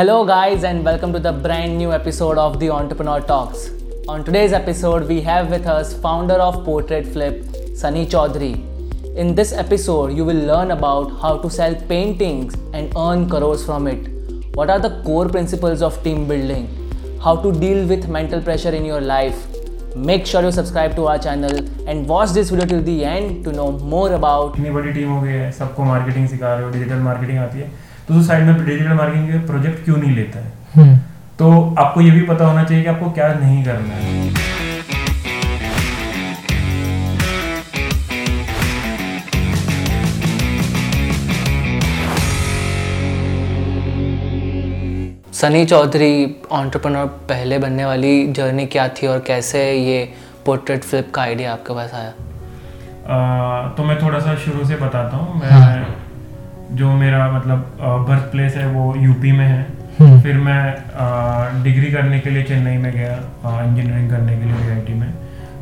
Hello, guys, and welcome to the brand new episode of the Entrepreneur Talks. On today's episode, we have with us founder of Portrait Flip, Sunny Chaudhary. In this episode, you will learn about how to sell paintings and earn crores from it. What are the core principles of team building? How to deal with mental pressure in your life. Make sure you subscribe to our channel and watch this video till the end to know more about इतनी बड़ी team हो गई है सबको marketing सिखा रहे हो digital marketing आती है तो उस साइड में डिजिटल मार्केटिंग प्रोजेक्ट क्यों नहीं लेता है? तो आपको ये भी पता होना चाहिए कि आपको क्या नहीं करना है। सनी चौधरी ऑन्टरप्रनर पहले बनने वाली जर्नी क्या थी और कैसे ये पोर्ट्रेट फ्लिप का आइडिया आपके पास आया? आ, तो मैं थोड़ा सा शुरू से बताता हूँ। मैं हाँ। जो मेरा मतलब बर्थ प्लेस है वो यूपी में है। हम्म। फिर मैं डिग्री करने के लिए चेन्नई में गया इंजीनियरिंग करने के लिए आई में।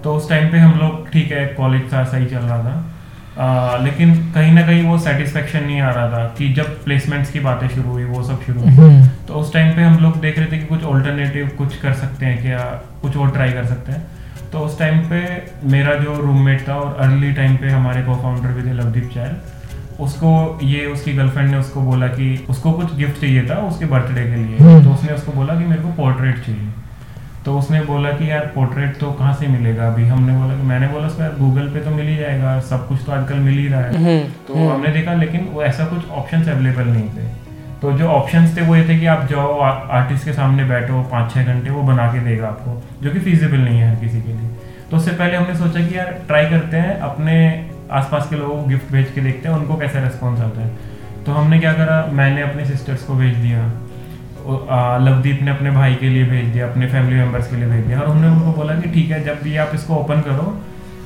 तो उस टाइम पे हम लोग ठीक है कॉलेज था सही चल रहा था। आ, लेकिन कहीं ना कहीं वो सेटिस्फेक्शन नहीं आ रहा था कि जब प्लेसमेंट्स की बातें शुरू हुई वो सब शुरू हुई। तो उस टाइम पे हम लोग देख रहे थे कि कुछ ऑल्टरनेटिव कुछ कर सकते हैं क्या कुछ और ट्राई कर सकते हैं। तो उस टाइम पे मेरा जो रूममेट था और अर्ली टाइम पे हमारे को फाउंडर भी थे लवदीप चैल उसको ये उसकी गर्लफ्रेंड ने उसको बोला कि उसको कुछ गिफ्ट चाहिए था उसके बर्थडे के लिए। तो उसने उसको बोला कि मेरे को पोर्ट्रेट चाहिए। तो उसने बोला कि यार पोर्ट्रेट तो कहाँ से मिलेगा? अभी हमने बोला कि मैंने बोला उसको यार गूगल पे तो मिल ही जाएगा सब कुछ तो आजकल मिल ही रहा है। तो हमने देखा लेकिन वो ऐसा कुछ ऑप्शन अवेलेबल नहीं थे। तो जो ऑप्शंस थे वो ये थे कि आप जाओ आर्टिस्ट के सामने बैठो पाँच छः घंटे वो बना के देगा आपको जो कि फिजिबल नहीं है हर किसी के लिए। तो उससे पहले हमने सोचा कि यार ट्राई करते हैं अपने आसपास के लोगों को गिफ्ट भेज के देखते हैं उनको कैसा रिस्पॉन्स आता है। तो हमने क्या करा मैंने अपने सिस्टर्स को भेज दिया। लवदीप ने अपने भाई के लिए भेज दिया अपने फैमिली मेंबर्स के लिए भेज दिया। और हमने उनको बोला कि ठीक है जब भी आप इसको ओपन करो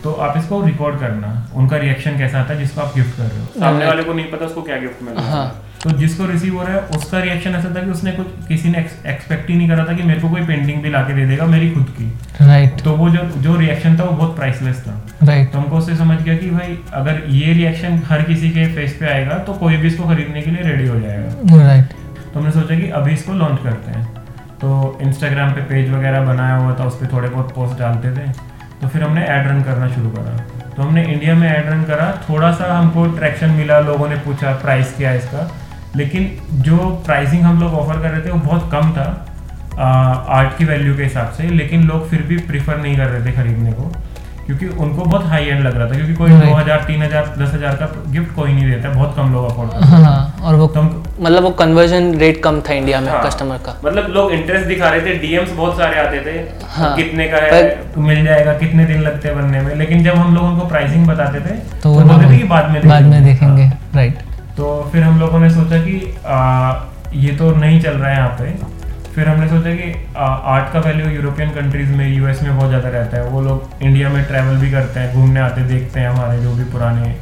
तो आप इसको रिकॉर्ड करना। उनका रिएक्शन कैसा आता है जिसको आप गिफ्ट कर रहे हो? सामने वाले को नहीं पता उसको क्या गिफ्ट मिला। रहा हाँ। तो जिसको रिसीव हो रहा है उसका रिएक्शन ऐसा था कि उसने कुछ किसी ने एक्सपेक्ट ही नहीं करा था कि मेरे को कोई पेंटिंग भी ला के दे देगा मेरी खुद की। Right right. तो वो जो जो रिएक्शन था वो बहुत प्राइसलेस था। Right right. तो हमको उससे समझ गया कि भाई अगर ये रिएक्शन हर किसी के फेस पे आएगा तो कोई भी इसको खरीदने के लिए रेडी हो जाएगा। Right right. तो हमने सोचा कि अभी इसको लॉन्च करते हैं। तो इंस्टाग्राम पे पेज वगैरह बनाया हुआ था उस पर थोड़े बहुत पोस्ट डालते थे। तो फिर हमने एड रन करना शुरू करा। तो हमने इंडिया में एड रन करा। थोड़ा सा हमको ट्रैक्शन मिला लोगों ने पूछा प्राइस क्या है इसका। लेकिन जो प्राइसिंग हम लोग ऑफ़र कर रहे थे वो बहुत कम था आर्ट की वैल्यू के हिसाब से लेकिन लोग फिर भी प्रीफर नहीं कर रहे थे खरीदने को क्योंकि उनको बहुत हाई एंड लग रहा था क्योंकि कोई दो हज़ार तीन हज़ार दस हज़ार का गिफ्ट कोई नहीं देता बहुत कम लोग अफोर्ड करते हाँ। और वो तो मतलब वो कन्वर्जन रेट कम था इंडिया में हाँ, कस्टमर का। मतलब लोग इंटरेस्ट दिखा रहे थे डीएम्स बहुत सारे आते थे हाँ, कितने का है मिल जाएगा कितने दिन लगते हैं बनने में लेकिन जब हम लोग उनको प्राइसिंग बताते थे तो तो बोलते थे कि बाद में बाद में देखेंगे। राइट तो फिर हम लोगों ने सोचा कि आ, ये तो नहीं चल रहा है यहाँ पे। फिर हमने सोचा कि आर्ट का वैल्यू यूरोपियन कंट्रीज़ में यूएस में बहुत ज़्यादा रहता है। वो लोग इंडिया में ट्रैवल भी करते हैं घूमने आते देखते हैं हमारे जो भी पुराने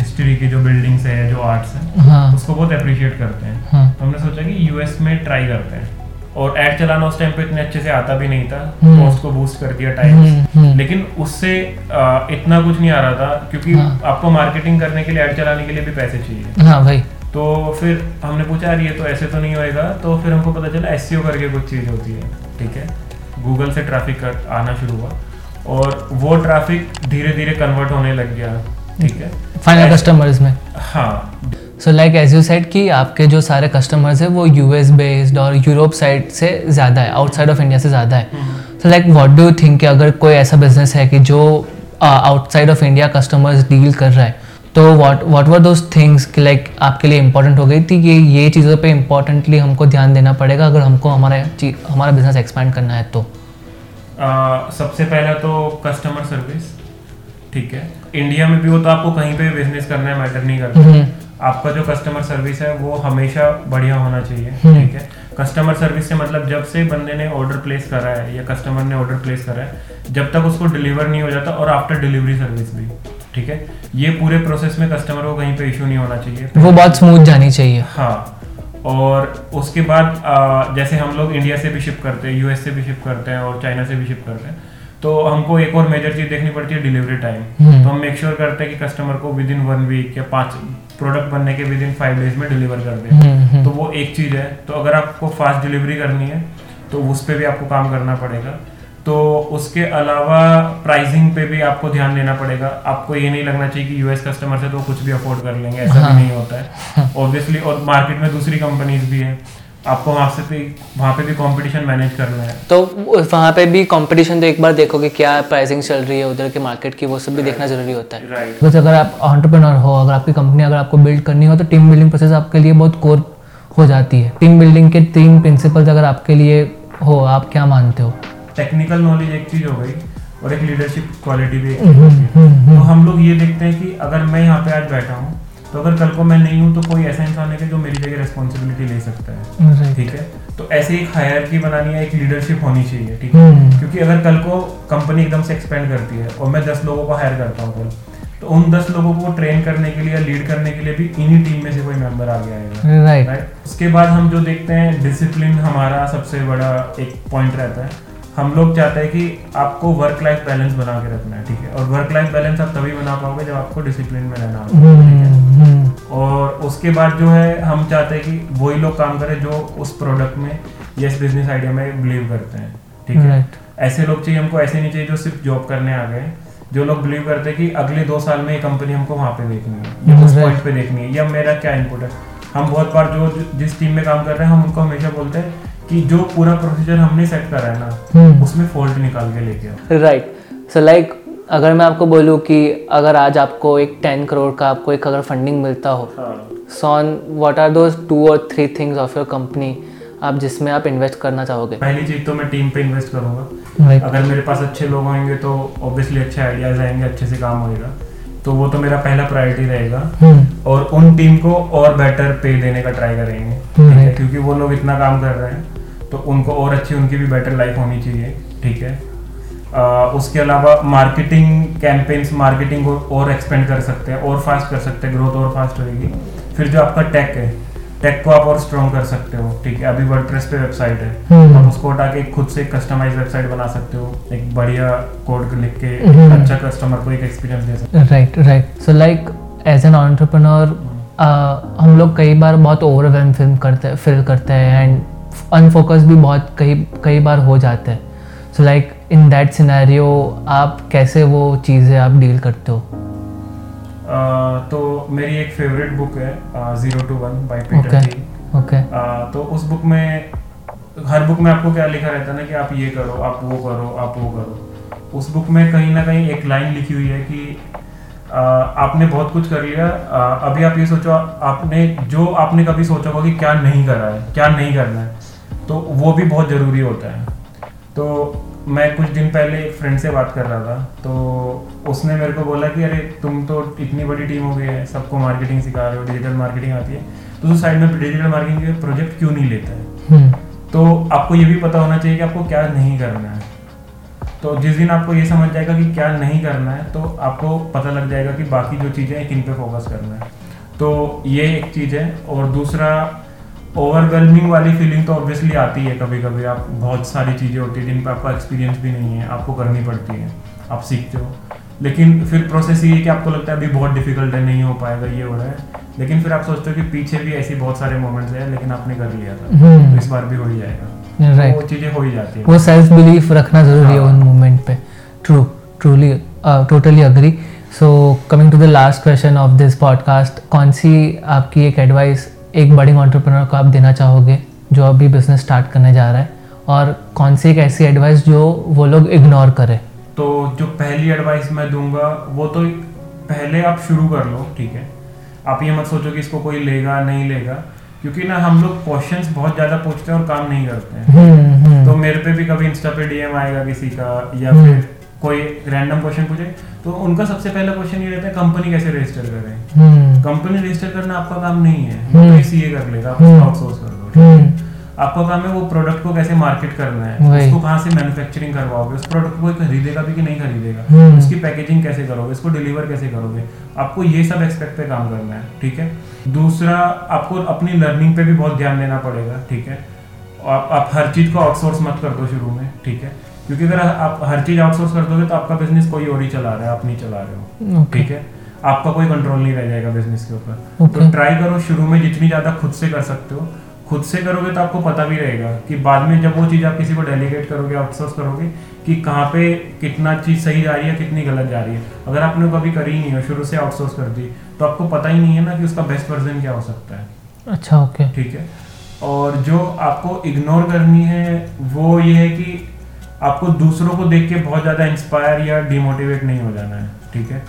हिस्ट्री के जो बिल्डिंग्स है जो आर्ट्स है हाँ। उसको बहुत अप्रिशिएट करते हैं। हाँ। तो हमने सोचा कि यूएस में ट्राई करते हैं। और ऐड चलाना उस टाइम पे इतने अच्छे से आता भी नहीं था। हम्म। पोस्ट को बूस्ट कर दिया हम्म, टाइम्स हम्म। लेकिन उससे आ, इतना कुछ नहीं आ रहा था क्योंकि हाँ। आपको मार्केटिंग करने के लिए ऐड चलाने के लिए भी पैसे चाहिए। हाँ भाई। तो फिर हमने पूछा यार ये तो ऐसे तो नहीं होएगा। तो फिर हमको पता चला एस करके कुछ चीज़ होती है ठीक है? गूगल से ट्रैफ़िक आना शुरू हुआ। और वो ट्रैफ़िक धीरे धीरे कन्वर्ट होने लग गया ठीक है? फाइनल कस्टमर्स में हाँ। So like as you said कि आपके जो सारे कस्टमर्स हैं वो यूएस बेस्ड और यूरोप साइड से ज़्यादा है आउटसाइड ऑफ़ इंडिया से ज़्यादा है। So like what do you think कि अगर कोई ऐसा बिज़नेस है कि जो outside of India customers deal कर रहा है तो what what were those things कि लाइक आपके लिए इंपॉर्टेंट हो गई थी कि ये चीज़ों पे इंपॉर्टेंटली हमको ध्यान देना पड़ेगा अगर हमको हमारा हमारा बिज़नेस एक्सपैंड करना है तो? आ, सबसे पहला तो कस्टमर सर्विस ठीक है। इंडिया में भी हो तो आपको कहीं पे बिज़नेस करना है मैटर नहीं करता। हम्म, आपका जो कस्टमर सर्विस है वो हमेशा बढ़िया होना चाहिए हम्म। ठीक है? कस्टमर सर्विस से मतलब जब से बंदे ने ऑर्डर प्लेस करा है या कस्टमर ने ऑर्डर प्लेस करा है जब तक उसको डिलीवर नहीं हो जाता और आफ्टर डिलीवरी सर्विस भी ठीक है? ये पूरे प्रोसेस में कस्टमर को कहीं पे इशू नहीं होना चाहिए। वो बहुत स्मूथ जानी चाहिए। हाँ और उसके बाद आ, जैसे हम लोग इंडिया से भी शिप करते हैं यूएस से भी शिप करते हैं और चाइना से भी शिप करते हैं तो हमको एक और मेजर चीज़ देखनी पड़ती है डिलीवरी टाइम हम्म। तो हम मेक श्योर करते हैं कि कस्टमर को विद इन वन वीक या पाँच प्रोडक्ट बनने के विद इन फाइव डेज़ में डिलीवर कर दें हम्म, हम्म। तो वो एक चीज़ है। तो अगर आपको फास्ट डिलीवरी करनी है तो उस पर भी आपको काम करना पड़ेगा। तो उसके अलावा प्राइसिंग पे भी आपको ध्यान देना पड़ेगा। आपको ये नहीं लगना चाहिए कि यूएस कस्टमर से तो कुछ भी अफोर्ड कर लेंगे ऐसा हाँ। भी नहीं होता है। ऑब्वियसली और मार्केट में दूसरी कंपनीज़ भी है। आपको वहाँ से भी वहाँ पे भी कंपटीशन मैनेज करना है। तो वहाँ पे भी कंपटीशन तो एक बार देखोगे क्या प्राइसिंग चल रही है उधर के मार्केट की वो सब भी देखना ज़रूरी होता है। राइट बिकॉज़ अगर आप ऑन्टरप्रेनर हो अगर आपकी कंपनी अगर आपको बिल्ड करनी हो तो टीम बिल्डिंग प्रोसेस आपके लिए बहुत कोर हो जाती है। टीम बिल्डिंग के तीन प्रिंसिपल्स अगर आपके लिए हो आप क्या मानते हो? टेक्निकल नॉलेज एक चीज़ हो गई और एक लीडरशिप क्वालिटी भी एक हम्म, होती है तो हम लोग ये देखते हैं कि अगर मैं यहाँ पे आज बैठा हूँ तो अगर कल को मैं नहीं हूँ तो कोई ऐसा इंसान है कि जो मेरी जगह रेस्पॉन्सिबिलिटी ले सकता है। ठीक है? तो ऐसे एक हायर बनानी है एक लीडरशिप होनी चाहिए ठीक है? हम्म। क्योंकि अगर कल को कंपनी एकदम से एक्सपेंड करती है और मैं दस लोगों को हायर करता हूँ कल तो उन दस लोगों को ट्रेन करने के लिए लीड करने के लिए भी इन्हीं टीम में से कोई मेंबर आगे आएगा। राइट राइट उसके बाद हम जो देखते हैं डिसिप्लिन हमारा सबसे बड़ा एक पॉइंट रहता है। हम लोग चाहते हैं कि आपको वर्क लाइफ बैलेंस बना के रखना है ठीक है? और वर्क लाइफ बैलेंस आप तभी बना पाओगे जब आपको डिसिप्लिन में रहना होगा हम्म, और उसके बाद जो है हम चाहते हैं कि वही लोग काम करें जो उस प्रोडक्ट में या इस बिज़नेस आइडिया में बिलीव करते हैं ठीक है? राइट ऐसे लोग चाहिए हमको ऐसे नहीं चाहिए जो सिर्फ़ जॉब करने आ गए जो लोग बिलीव करते हैं कि अगले दो साल में ये कंपनी हमको वहाँ पे देखनी है या उस पॉइंट पे देखनी है या मेरा क्या इनपुट है। हम बहुत बार जो जिस टीम में काम कर रहे हैं हम उनको हमेशा बोलते हैं कि जो पूरा प्रोसीजर हमने सेट करा है ना हम्म। उसमें फॉल्ट निकाल के लेके आओ। राइट सो लाइक अगर मैं आपको बोलूँ कि अगर आज आपको एक टेन करोड़ का आपको एक अगर फंडिंग मिलता हो sworn what are those two और three things of your company आप जिसमें आप इन्वेस्ट करना चाहोगे? पहली चीज़ तो मैं टीम पे इन्वेस्ट करूँगा। राइट अगर मेरे पास अच्छे लोग आएँगे तो ऑब्वियसली अच्छे आइडियाज़ आएँगे अच्छे से काम होएगा। तो वो तो मेरा पहला प्रायोरिटी रहेगा। हम्म, और उन टीम को और बेटर पे देने का ट्राई करेंगे। है? Right. क्योंकि वो लोग इतना काम कर रहे हैं तो उनको और अच्छी उनकी भी बेटर लाइफ होनी चाहिए। ठीक है? उसके अलावा मार्केटिंग कैंपेन्स मार्केटिंग को और एक्सपेंड कर सकते हैं और फास्ट कर सकते हैं ग्रोथ और फास्ट होगी फिर जो आपका टेक है टेक को आप और स्ट्रॉन्ग कर सकते हो ठीक है? अभी वर्डप्रेस पे वेबसाइट है। हम्म। आप उसको हटा के खुद से कस्टमाइज वेबसाइट बना सकते हो। एक बढ़िया कोड लिख के हम्म। अच्छा कस्टमर को एक एक्सपीरियंस दे सकते right right so like as an entrepreneur हम लोग कई बार बहुत ओवरवेलम फ़िल्म करते फील करते हैं एंड अनफोकस भी बहुत कई कई बार हो जाते हैं। So like in that scenario आप कैसे वो चीज़ें आप डील करते हो? आ, तो मेरी एक फेवरेट बुक है zero to one by Peter okay तो उस बुक में हर बुक में आपको क्या लिखा रहता है ना कि आप ये करो आप वो करो आप वो करो। उस बुक में कहीं ना कहीं एक लाइन लिखी हुई है कि आ, आपने बहुत कुछ कर लिया आ, अभी आप ये सोचो आपने जो आपने कभी सोचा होगा कि क्या नहीं करा है क्या नहीं करना है तो वो भी बहुत ज़रूरी होता है। तो मैं कुछ दिन पहले एक फ्रेंड से बात कर रहा था तो उसने मेरे को बोला कि अरे तुम तो इतनी बड़ी टीम हो गई है सबको मार्केटिंग सिखा रहे हो डिजिटल मार्केटिंग आती है। तो तू साइड में डिजिटल मार्केटिंग के प्रोजेक्ट क्यों नहीं लेता है? हम्म, तो आपको ये भी पता होना चाहिए कि आपको क्या नहीं करना है। तो जिस दिन आपको ये समझ जाएगा कि क्या नहीं करना है तो आपको पता लग जाएगा कि बाकी जो चीज़ें हैं किन पे फोकस करना है। तो ये एक चीज़ है और दूसरा ओवरवेलमिंग वाली फीलिंग तो ऑब्वियसली आती है कभी कभी आप बहुत सारी चीज़ें होती है जिन पर आपका एक्सपीरियंस भी नहीं है आपको करनी पड़ती है आप सीखते हो। लेकिन फिर प्रोसेस ये है कि आपको लगता है अभी बहुत डिफ़िकल्ट है नहीं हो पाएगा ये हो रहा है। लेकिन फिर आप सोचते हो कि पीछे भी ऐसी बहुत सारे मोमेंट्स हैं लेकिन आपने कर लिया था। हम्म। तो इस बार भी हो ही जाएगा। राइट वो चीज़ें हो ही जाती है। वो सेल्फ बिलीफ रखना ज़रूरी है हाँ। उन मोमेंट पे। True truly totally agree so coming to the last question of this podcast कौन सी आपकी एक एडवाइस एक बडिंग ऑन्टरप्रेनर को आप देना चाहोगे जो अभी बिज़नेस स्टार्ट करने जा रहा है और कौन सी एक ऐसी एडवाइस जो वो लोग इग्नोर करें? तो जो पहली एडवाइस मैं दूँगा वो तो पहले आप शुरू कर लो ठीक है? आप ये मत सोचो कि इसको कोई लेगा नहीं लेगा क्योंकि ना हम लोग क्वेश्चन बहुत ज़्यादा पूछते हैं और काम नहीं करते हैं। हम्म हम्म। तो मेरे पे भी कभी इंस्टा पे डीएम आएगा किसी का या हम्म। फिर कोई रैंडम क्वेश्चन पूछे तो उनका सबसे पहला क्वेश्चन ये रहता है कंपनी कैसे रजिस्टर करें? हम्म। कंपनी रजिस्टर करना आपका काम नहीं है हम्म। वो तो सीए कर लेगा आप हम्म। आउटसोर्स कर दो है? हम्म। आपका काम है वो प्रोडक्ट को कैसे मार्केट करना है उसको कहाँ से मैन्युफैक्चरिंग करवाओगे उस प्रोडक्ट को खरीदेगा भी कि नहीं खरीदेगा? हम्म। उसकी पैकेजिंग कैसे करोगे इसको डिलीवर कैसे करोगे? आपको ये सब एक्सपेक्ट पे काम करना है ठीक है? दूसरा आपको अपनी लर्निंग पे भी बहुत ध्यान देना पड़ेगा ठीक है? आप, आप हर चीज़ को आउटसोर्स मत कर दो शुरू में ठीक है? क्योंकि अगर आप हर चीज़ आउटसोर्स कर दोगे तो आपका बिज़नेस कोई और ही चला रहा है आप नहीं चला रहे हो। ठीक है? आपका कोई कंट्रोल नहीं रह जाएगा बिज़नेस के ऊपर। Okay. तो ट्राई करो शुरू में जितनी ज़्यादा खुद से कर सकते हो। खुद से करोगे तो आपको पता भी रहेगा कि बाद में जब वो चीज़ आप किसी को डेलीगेट करोगे आउटसोर्स करोगे कि कहाँ पे कितना चीज़ सही जा रही है कितनी गलत जा रही है। अगर आपने कभी करी नहीं हो शुरू से आउटसोर्स कर दी तो आपको पता ही नहीं है ना कि उसका बेस्ट वर्जन क्या हो सकता है। अच्छा ओके ठीक है? और जो आपको इग्नोर करनी है वो ये है कि आपको दूसरों को देख के बहुत ज़्यादा इंस्पायर या डिमोटिवेट नहीं हो जाना है ठीक है?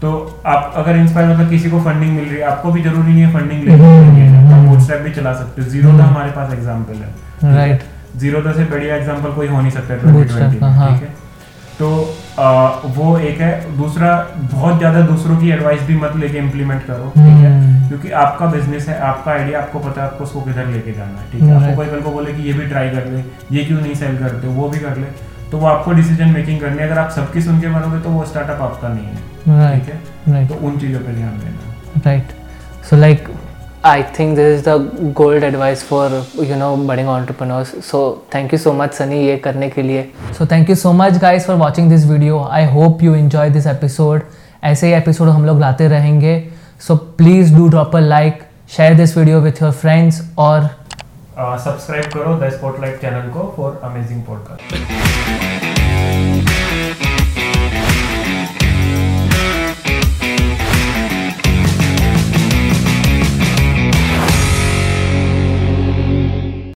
तो आप अगर इंस्पायर मतलब किसी को फंडिंग मिल रही है आपको भी ज़रूरी नहीं है फंडिंग लेनी है आप भी चला सकते हो। ज़ीरो का हमारे पास एग्ज़ाम्पल है राइट ज़ीरो से बढ़िया एग्ज़ाम्पल कोई हो नहीं सकता ट्वेंटी ट्वेंटी हाँ। ठीक है? तो आ, वो एक है। दूसरा बहुत ज़्यादा दूसरों की एडवाइस भी मत लेके इम्प्लीमेंट करो ठीक है? हम्म। क्योंकि आपका बिज़नेस है आपका आइडिया आपको पता है आपको उसको किधर लेके जाना है ठीक है? आपको कोई कल को बोले कि ये भी ट्राई कर ले ये क्यों नहीं सेल करते वो भी कर ले तो वो आपको डिसीज़न मेकिंग करनी है। अगर आप सबकी सुन के बनोगे तो वो स्टार्टअप आपका नहीं है ठीक है? तो उन चीज़ों पे ध्यान देना। Right. So like i think this is the gold advice for you know budding entrepreneurs. So thank you so much sunny ये करने के लिए। So thank you so much guys for watching this video. I hope you enjoy this episode. ऐसे ही episode हम लोग लाते रहेंगे। So please do drop a like share this video with your friends और सब्सक्राइब करो द स्पॉटलाइट चैनल को for amazing podcast